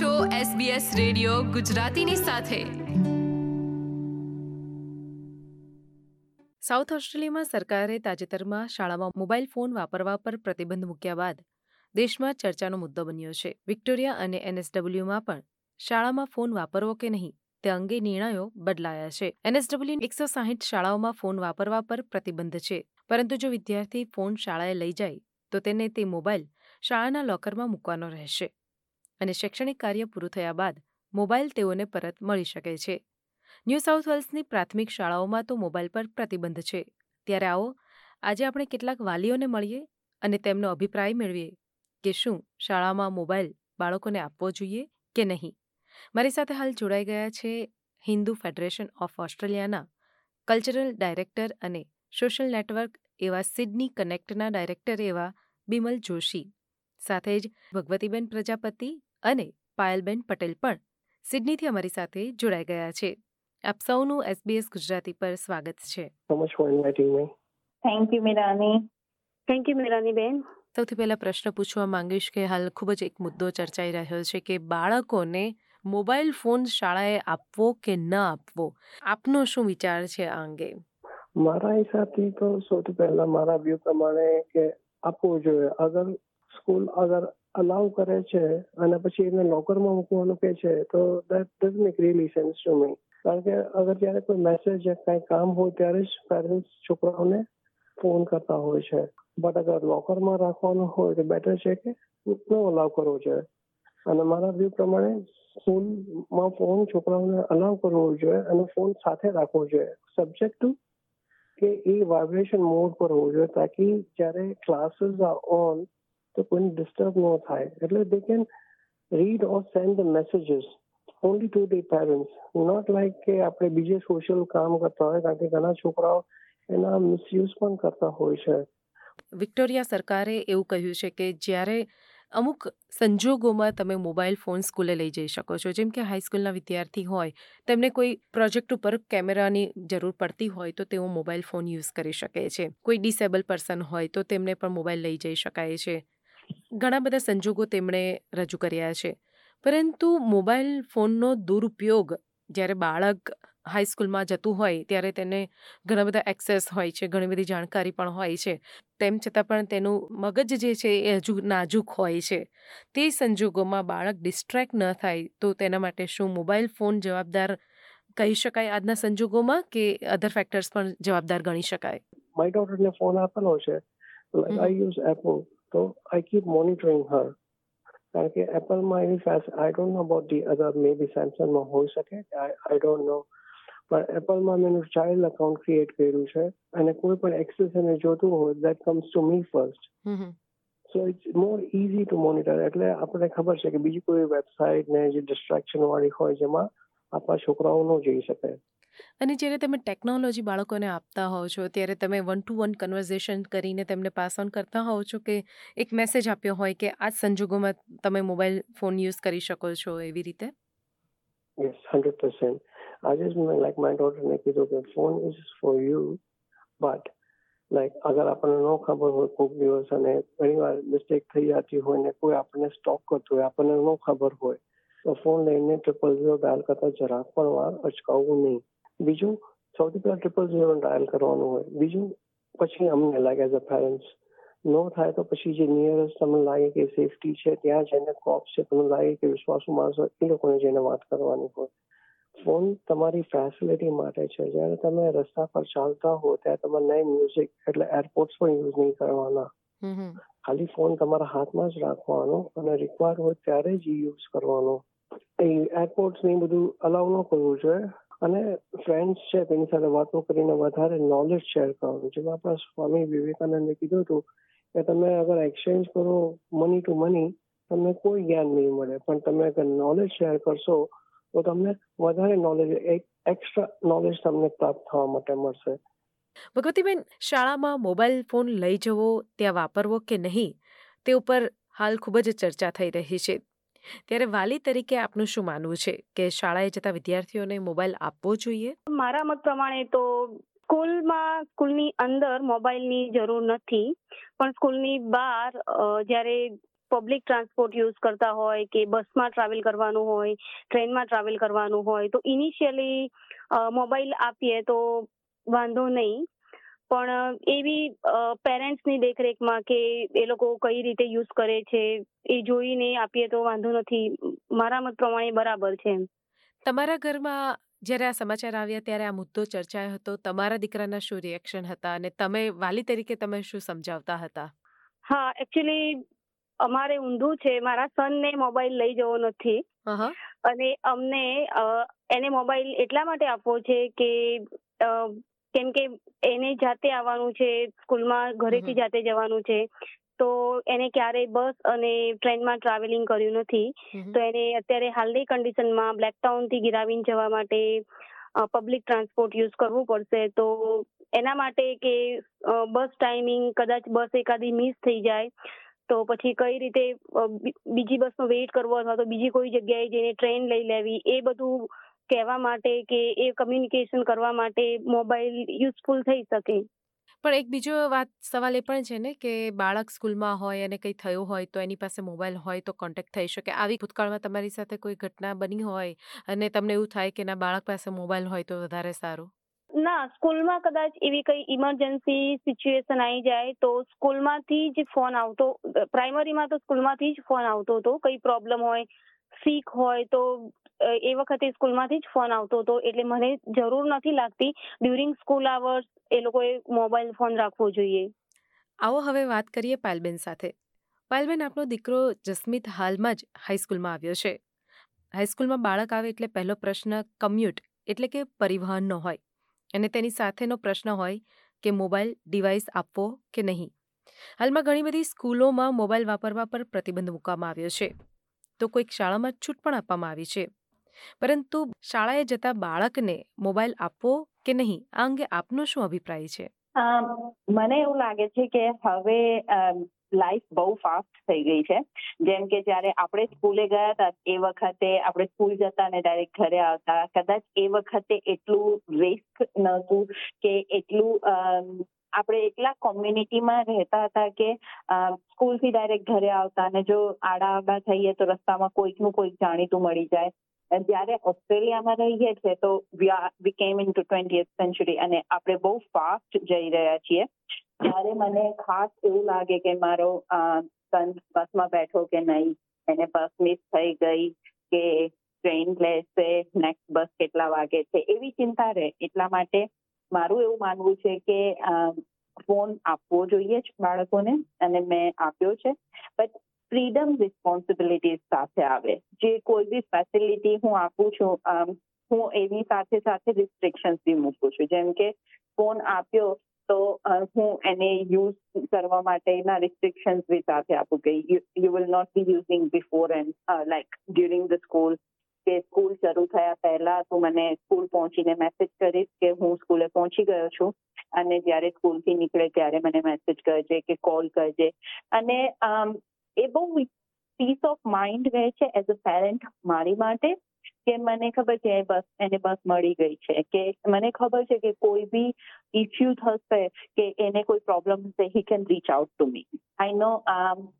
છો SBS radio ગુજરાતીની સાથે. સાઉથ ઓસ્ટ્રેલિયામાં સરકારે તાજેતરમાં શાળામાં મોબાઈલ ફોન વાપરવા પર પ્રતિબંધ મૂક્યા બાદ દેશમાં ચર્ચાનો મુદ્દો બન્યો છે. વિક્ટોરિયા અને એનએસડબલ્યુમાં પણ શાળામાં ફોન વાપરવો કે નહીં તે અંગે નિર્ણયો બદલાયા છે. એનએસડબલ્યુ એકસો સાહીઠ શાળાઓમાં ફોન વાપરવા પર પ્રતિબંધ છે. પરંતુ જો વિદ્યાર્થી ફોન શાળાએ લઈ જાય તો તેને તે મોબાઈલ શાળાના લોકરમાં મૂકવાનો રહેશે. અને શૈક્ષણિક કાર્ય પૂરું થયા બાદ મોબાઈલ તેઓને પરત મળી શકે છે. ન્યૂ સાઉથ વેલ્સની પ્રાથમિક શાળાઓમાં તો મોબાઈલ પર પ્રતિબંધ છે. ત્યારે આવો, આજે આપણે કેટલાક વાલીઓને મળીએ અને તેમનો અભિપ્રાય મેળવીએ કે શું શાળામાં મોબાઈલ બાળકોને આપવો જોઈએ કે નહીં. મારી સાથે હાલ જોડાઈ ગયા છે હિન્દુ ફેડરેશન ઓફ ઓસ્ટ્રેલિયાના કલ્ચરલ ડાયરેક્ટર અને સોશિયલ નેટવર્ક એવા સિડની કનેક્ટના ડાયરેક્ટર એવા બિમલ જોશી. સાથે જ ભગવતીબેન પ્રજાપતિ અને પાયલબેન પટેલ પણ સિડનીથી અમારી સાથે જોડાઈ ગયા છે. આપ સૌનું એસબીએસ ગુજરાતી પર સ્વાગત છે. Thank you Mirani thank you Mirani ben સૌથી પહેલા પ્રશ્ન પૂછવા માંગીશ કે હાલ ખૂબ જ એક મુદ્દો ચર્ચાઈ રહ્યો છે કે બાળકોને મોબાઈલ ફોન શાળાએ આપવો કે ન આપવો? આપનો શું વિચાર છે આ અંગે? મારા હિસાબથી તો સૌથી પહેલા મારા વ્યૂ પ્રમાણે કે આપવું જોઈએ. અગર સ્કૂલ અગર અલાઉ કરે છે અને પછી એને લોકરમાં મૂકવાનું કે છે, તો that does make really sense to me કારણ કે અગર જ્યારે કોઈ મેસેજ યા કાંઈ કામ હોય ત્યારે જ પેરેન્ટ્સ છોકરાઓને ફોન કરતા હોય છે. બટ અગર લોકરમાં રાખવાનું હોય તો બેટર છે કે નો અલાઉ કરવો જોઈએ. અને મારા વ્યૂ પ્રમાણે સ્કૂલમાં ફોન છોકરાઓને અલાઉ કરવો જોઈએ અને ફોન સાથે રાખવો જોઈએ. સબ્જેક્ટ ટુ કે એ વાઇબ્રેશન મોડ પર હોવું જોઈએ, તાકી જ્યારે ક્લાસીસ આર ઓન તો કોઈને ડિસ્ટર્બ ન થાય એટલે they can read or send the messages only to the parents not like કે આપણે બીજે સોશિયલ કામ કરતા હોય કારણ કે ઘણા છોકરાઓ એના મિસયુઝ પણ કરતા હોય છે વિક્ટોરિયા સરકારે એવું કહ્યું છે કે જ્યારે અમુક સંજોગોમાં તમે મોબાઈલ ફોન સ્કૂલે લઈ જઈ શકો છો જેમ કે હાઈસ્કૂલના વિદ્યાર્થી હોય તેમને કોઈ પ્રોજેક્ટ ઉપર કેમેરાની જરૂર પડતી હોય તો તેઓ મોબાઈલ ફોન યુઝ કરી શકે છે કોઈ ડિસેબલ પર્સન હોય તો તેમને પણ મોબાઈલ લઈ જઈ શકાય છે ઘણા બધા સંજોગો તેમણે રજૂ કર્યા છે. પરંતુ મોબાઈલ ફોનનો દુરુપયોગ જ્યારે બાળક હાઈસ્કૂલમાં જતું હોય ત્યારે તેને ઘણા બધા એક્સેસ હોય છે ઘણી બધી જાણકારી પણ હોય છે. તેમ છતાં પણ તેનું મગજ જે છે એ હજુ નાજુક હોય છે. તે સંજોગોમાં બાળક ડિસ્ટ્રેક્ટ ન થાય તો તેના માટે શું મોબાઈલ ફોન જવાબદાર કહી શકાય આજના સંજોગોમાં કે અધર ફેક્ટર્સ પણ જવાબદાર ગણી શકાય? માય ડોટરને ફોન આપેલો છે. લાઈક આઈ યુઝ એપલ તો આઈ કીપ મોનિટરિંગ હર કારણ કે એપલમાં એવી face I don't know about the other may be સેમસંગમાં હોઈ શકે. આઈ ડોન્ટ નો પણ એપલમાં મેં એનું ચાઇલ્ડ અકાઉન્ટ ક્રિએટ કર્યું છે. અને કોઈ પણ એક્સેસ એને જોતું હોય that comes to me first so it's more easy to monitor એટલે આપણને ખબર છે કે બીજી કોઈ વેબસાઇટ ને જે ડિસ્ટ્રેક્શન વાળી હોય જેમાં આપણા છોકરાઓ ન જઈ શકે. અને જ્યારે તમે ટેકનોલોજી બાળકોને આપતા હોવ છો, ત્યારે તમે વન ટુ વન કન્વર્ઝેશન કરીને તેમને પાસ ઓન કરતા હોવ છો કે એક મેસેજ આપ્યો હોય કે આ સંજોગોમાં તમે મોબાઈલ ફોન યુઝ કરી શકો છો એવી રીતે? યસ હંડ્રેડ પર્સન્ટ આજે જ મેં લાઈક માય ડોટરને કીધું કે phone is for you but like અગર આપણને ન ખબર હોય કોઈક દિવસ અને ઘણી વાર મિસ્ટેક થઈ જતી હોય ને કોઈ આપણને સ્ટોક કરતું હોય, આપણને ન ખબર હોય, તો ફોન લઈને ટ્રિપલ ઝીરો ડાયલ કરતા જરાક પણ વાર અચકાવવું નહીં. બીજું સૌથી પહેલા ટ્રિપલ ઝીરો ડાયલ કરવાનું હોય. બીજું પછી અમને લાગે એઝ અ પેરેન્ટ્સ નો થાય તો પછી જે નિયરેસ્ટ તમને લાગે કે સેફટી છે ત્યાં જઈને કોપ છે તમને લાગે કે વિશ્વાસુ માણસો એ લોકોને જઈને વાત કરવાની હોય. ફોન તમારી ફેસિલિટી માટે છે. જ્યારે તમે રસ્તા પર ચાલતા હો ત્યારે તમારે નહીં મ્યુઝિક એટલે એરપોર્ટ્સ પણ યુઝ નહીં કરવાના. ખાલી ફોન તમારા હાથમાં જ રાખવાનો અને રિક્વાયર હોય ત્યારે જ યુઝ કરવાનો. એ એરપોર્ટ્સ ને બધું અલાઉ ન કરવું જોઈએ. અને ફ્રેન્ડ્સ છે, તેની સાથે વાતો કરીને વધારે નોલેજ શેર કરવાનું. જેમ આપણા સ્વામી વિવેકાનંદે કીધું હતું કે, તમે અગર એક્સચેન્જ કરો મની ટુ મની તમને કોઈ જ્ઞાન નહીં મળે. પણ તમે અગર નોલેજ શેર કરશો, તો તમને વધારે નોલેજ એક એક્સ્ટ્રા નોલેજ તમને પ્રાપ્ત થવા માટે મળશે. ભગવતીબેન, શાળામાં મોબાઈલ ફોન લઈ જવો, ત્યાં વાપરવો કે નહીં, તે ઉપર હાલ ખૂબ જ ચર્ચા થઈ રહી છે. ત્યારે વાલી તરીકે આપનું શું માનવું છે? કે શાળાએ જતા વિદ્યાર્થીઓને મોબાઈલ આપવો જોઈએ? મારા મત પ્રમાણે તો સ્કૂલમાં સ્કૂલની અંદર મોબાઈલની જરૂર નથી. પણ સ્કૂલની બહાર જ્યારે પબ્લિક ટ્રાન્સપોર્ટ યુઝ કરતા હોય કે બસમાં ટ્રાવેલ કરવાનું હોય ટ્રેનમાં ટ્રાવેલ કરવાનું હોય, તો ઇનિશિયલી મોબાઈલ આપીએ તો વાંધો નહીં. પણ એવી પેરેન્ટ્સની દેખરેખમાં કે એ લોકો કઈ રીતે યુઝ કરે છે એ જોઈને આપીએ તો વાંધો નથી. મારા મત પ્રમાણે બરાબર છે તમારા ઘરમાં જ્યારે આ સમાચાર આવ્યા ત્યારે આ મુદ્દો ચર્ચાયો હતો તમારા દીકરાના શું રિએક્શન હતા અને તમે વાલી તરીકે તમે શું સમજાવતા હતા? હા એકચ્યુઅલી અમારે ઊંધું છે મારા સનને મોબાઈલ લઈ જવો નથી. અને અમને એને મોબાઈલ એટલા માટે આપવો છે કે કેમ કે એને જાતે આવવાનું છે સ્કૂલમાં ઘરેથી જાતે જવાનું છે તો એને ક્યારેય બસ અને ટ્રેનમાં ટ્રાવેલિંગ કર્યું નથી. તો એને અત્યારે હાલની કન્ડિશનમાં બ્લેક ટાઉનથી ગિરાવીન જવા માટે પબ્લિક ટ્રાન્સપોર્ટ યુઝ કરવું પડશે. તો એના માટે કે બસ ટાઈમિંગ કદાચ બસ એકાદી મિસ થઈ જાય તો પછી કઈ રીતે બીજી બસનો વેઇટ કરવો અથવા તો બીજી કોઈ જગ્યાએ જઈને ટ્રેન લઈ લેવી એ બધું કહેવા માટે કે એ કમ્યુનિકેશન કરવા માટે મોબાઈલ યુઝફુલ થઈ શકે. પણ એક બીજો વાત સવાલ એ પણ છે ને કે બાળક સ્કૂલમાં હોય અને કંઈ થયું હોય તો એની પાસે મોબાઈલ હોય તો કોન્ટેક્ટ થઈ શકે. આવી ભૂતકાળમાં તમારી સાથે કોઈ ઘટના બની હોય અને તમને એવું થાય કે ના બાળક પાસે મોબાઈલ હોય તો વધારે સારું? ના સ્કૂલમાં કદાચ એવી કઈ ઇમરજન્સી સિચ્યુએશન આવી જાય તો સ્કૂલમાંથી જ ફોન આવતો પ્રાઇમરીમાં તો સ્કૂલમાંથી જ ફોન આવતો હતો કઈ પ્રોબ્લેમ હોય સીક હોય તો એ વખતે સ્કૂલમાંથી જ ફોન આવતો હતો. એટલે મને જરૂર નથી લાગતી ડ્યુરિંગ સ્કૂલ આવર્સ એ લોકોએ મોબાઈલ ફોન રાખવો જોઈએ. આવો હવે વાત કરીએ પાયલબેન સાથે. પાયલબેન આપનો દીકરો જસ્મિત હાલમાં જ હાઈસ્કૂલમાં આવ્યો છે. હાઈસ્કૂલમાં બાળક આવે એટલે પહેલો પ્રશ્ન કમ્યુટ એટલે કે પરિવહનનો હોય. અને તેની સાથેનો પ્રશ્ન હોય કે મોબાઈલ ડિવાઇસ આપવો કે નહીં. હાલમાં ઘણી બધી સ્કૂલોમાં મોબાઈલ વાપરવા પર પ્રતિબંધ મૂકવામાં આવ્યો છે. તો કોઈક શાળામાં છૂટ પણ આપવામાં આવી છે. પરંતુ શાળાએ જતા બાળકને મોબાઈલ આપવો કે નહીં, આ અંગે આપનો શું અભિપ્રાય છે? મને એવું લાગે છે કે હવે લાઈફ બહુ ફાસ્ટ થઈ ગઈ છે. જેમ કે જ્યારે આપણે સ્કૂલે ગયા હતા, એ વખતે આપણે સ્કૂલ જતા ને ડાયરેક્ટ ઘરે આવતા, કદાચ એ વખતે એટલું રિસ્ક નહોતું કે એટલું આપણે એકલા કોમ્યુનિટીમાં રહેતા હતા કે સ્કૂલથી ડાયરેક્ટ ઘરે આવતા અને જો આડા આડા થઈએ તો રસ્તામાં કોઈકનું કોઈક જાણીતું મળી જાય. જ્યારે ઓસ્ટ્રેલિયામાં રહીએ છીએ તો વી કેમ ઇન ટુ ટ્વેન્ટી સેન્ચુરી અને આપણે બહુ ફાસ્ટ જઈ રહ્યા છીએ. ત્યારે મને ખાસ એવું લાગે કે મારો સન બસમાં બેઠો કે નહીં, એને બસ મિસ થઈ ગઈ કે ટ્રેન લેશે નેક્સ્ટ બસ કેટલા વાગે છે, એવી ચિંતા રહે. એટલા માટે મારું એવું માનવું છે કે ફોન આપવો જોઈએ જ બાળકોને અને મેં આપ્યો છે. બટ ફ્રીડમ રિસ્પોન્સિબિલિટીઝ સાથે આવે. જે કોઈ બી ફેસિલિટી હું આપું છું હું એની સાથે સાથે રિસ્ટ્રિક્શન્સ બી મૂકું છું. જેમ કે ફોન આપ્યો તો હું એને યુઝ કરવા માટેના રિસ્ટ્રિક્શન્સ બી સાથે આપું કે, you will not be using before and like during the school કે સ્કૂલ શરૂ થયા પહેલા તું મને સ્કૂલ પહોંચીને મેસેજ કરીશ કે હું સ્કૂલે પહોંચી ગયો છું. અને જ્યારે સ્કૂલથી નીકળે ત્યારે મને મેસેજ કરજે કે કોલ કરજે. અને એ બહુ પીસ ઓફ માઇન્ડ રહે છે એઝ અ પેરેન્ટ મારી માટે. કે મને ખબર છે બસ, એને બસ મળી ગઈ છે. કે મને ખબર છે કે કોઈ બી ઇસ્યુ થશે કે એને કોઈ પ્રોબ્લેમ હશે he can reach out to me I know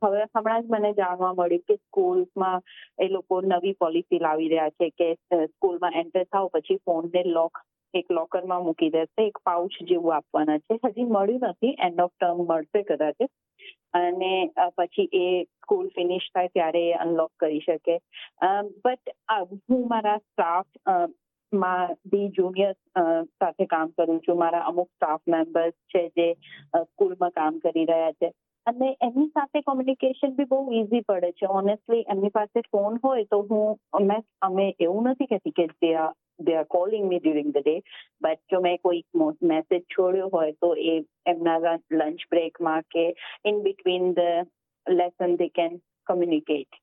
હવે હમણાં જ મને જાણવા મળ્યું કે સ્કૂલમાં એ લોકો નવી પોલિસી લાવી રહ્યા છે કે સ્કૂલમાં એન્ટર થાવ પછી ફોનને લોક એક લોકરમાં મૂકી દેશે, એક પાઉચ જેવું આપવાના છે. હજી મળ્યું નથી એન્ડ ઓફ ટર્મ મળશે કદાચ. અને પછી એ સ્કૂલ ફિનિશ થાય ત્યારે એ અનલોક કરી શકે. બટ હું મારા સ્ટાફમાં બી જુનિયર સાથે કામ કરું છું. મારા અમુક સ્ટાફ મેમ્બર્સ છે જે સ્કૂલમાં કામ કરી રહ્યા છે. અને એમની સાથે કોમ્યુનિકેશન બી બહુ ઇઝી પડે છે. ઓનેસ્ટલી એમની પાસે ફોન હોય તો હું મેં અમે એવું નથી કહેતી કે they are they are calling me during the day but જો મેં કોઈ મેસેજ છોડ્યો હોય તો એ એમના લંચ બ્રેકમાં કે in between the lesson they can communicate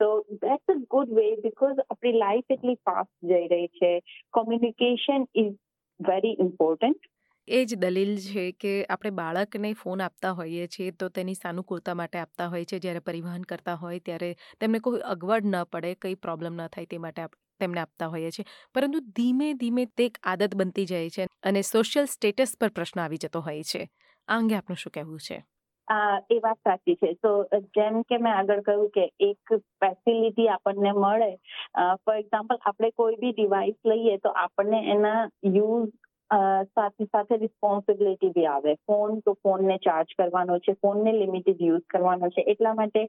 તો that's a good way because આપણી લાઈફ એટલી ફાસ્ટ જઈ રહી છે. કોમ્યુનિકેશન ઇઝ વેરી ઇમ્પોર્ટન્ટ એ જ દલીલ છે કે આપણે બાળકને ફોન આપતા હોઈએ છીએ તો તેની સાનુકૂળતા માટે આપતા હોઈએ છીએ જ્યારે પરિવહન કરતા હોય ત્યારે તેમને કોઈ અગવડ ન પડે, કંઈ પ્રોબ્લેમ ન થાય તે માટે તેમને આપતા હોઈએ છીએ. પરંતુ ધીમે ધીમે તે એક આદત બનતી જાય છે અને સોશિયલ સ્ટેટસ પર પ્રશ્ન આવી જતો હોય છે. આ અંગે આપનું શું કહેવું છે? એ વાત સાચી છે. તો જેમ કે મેં આગળ કહ્યું કે એક ફેસિલિટી આપણને મળે ફોર એક્ઝામ્પલ આપણે કોઈ બી ડિવાઇસ લઈએ તો આપણને એના યુઝ સાથે સાથે રિસ્પોન્સિબિલિટી બી આવે. ફોન તો ફોનને ચાર્જ કરવાનો છે ફોનને લિમિટેડ યુઝ કરવાનો છે. એટલા માટે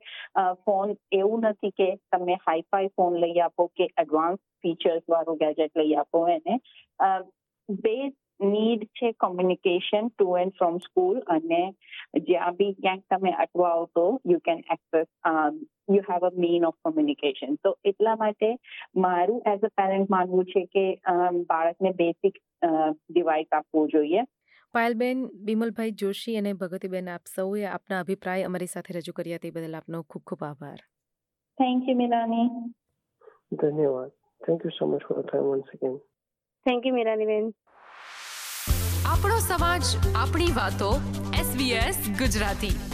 ફોન એવું નથી કે તમે હાઈફાઈ ફોન લઈ આપો કે એડવાન્સ ફીચર્સ વાળું ગેજેટ લઈ આપો એને. બે નીડ છે communication to and from school અને જ્યાં બી ક્યાંક તમે અટવાઓ તો you can access you have a mean of communication તો એટલા માટે મારું એઝ અ પેરેન્ટ માનવું છે કે બાળકને બેસિક ડિવાઇસ આપવું જોઈએ. પાયલબેન બિમલભાઈ જોશી અને ભગવતીબેન આપ સૌએ આપના અભિપ્રાય અમારી સાથે રજૂ કર્યા તે બદલ આપનો ખૂબ ખૂબ આભાર. થેન્ક યુ મિલાની ધન્યવાદ. Thank you so much for time once again thank you Miraniben આપણો સમાજ આપણી વાતો એસબીએસ ગુજરાતી.